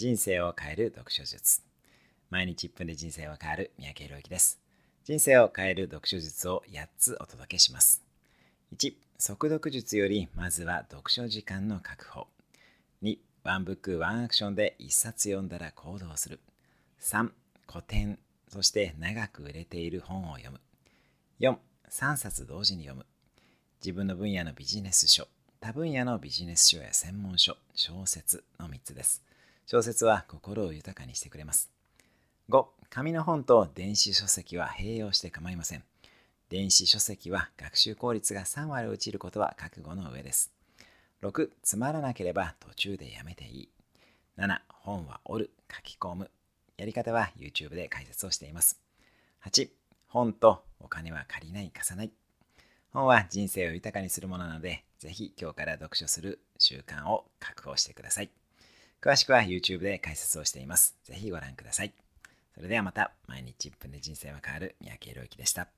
人生を変える読書術。毎日1分で人生は変わる三宅宏之です。人生を変える読書術を8つお届けします。1速読術よりまずは読書時間の確保。2ワンブックワンアクションで1冊読んだら行動する。3古典そして長く売れている本を読む。43冊同時に読む。自分の分野のビジネス書多分野のビジネス書や専門書小説の3つです。小説は心を豊かにしてくれます。5. 紙の本と電子書籍は併用して構いません。電子書籍は学習効率が3割落ちることは覚悟の上です。6. つまらなければ途中でやめていい。7. 本は折る、書き込む。やり方は YouTube で解説をしています。8. 本とお金は借りない、貸さない。本は人生を豊かにするものなので、ぜひ今日から読書する習慣を確保してください。詳しくは YouTube で解説をしています。ぜひご覧ください。それではまた、毎日1分で人生は変わる三宅宏之でした。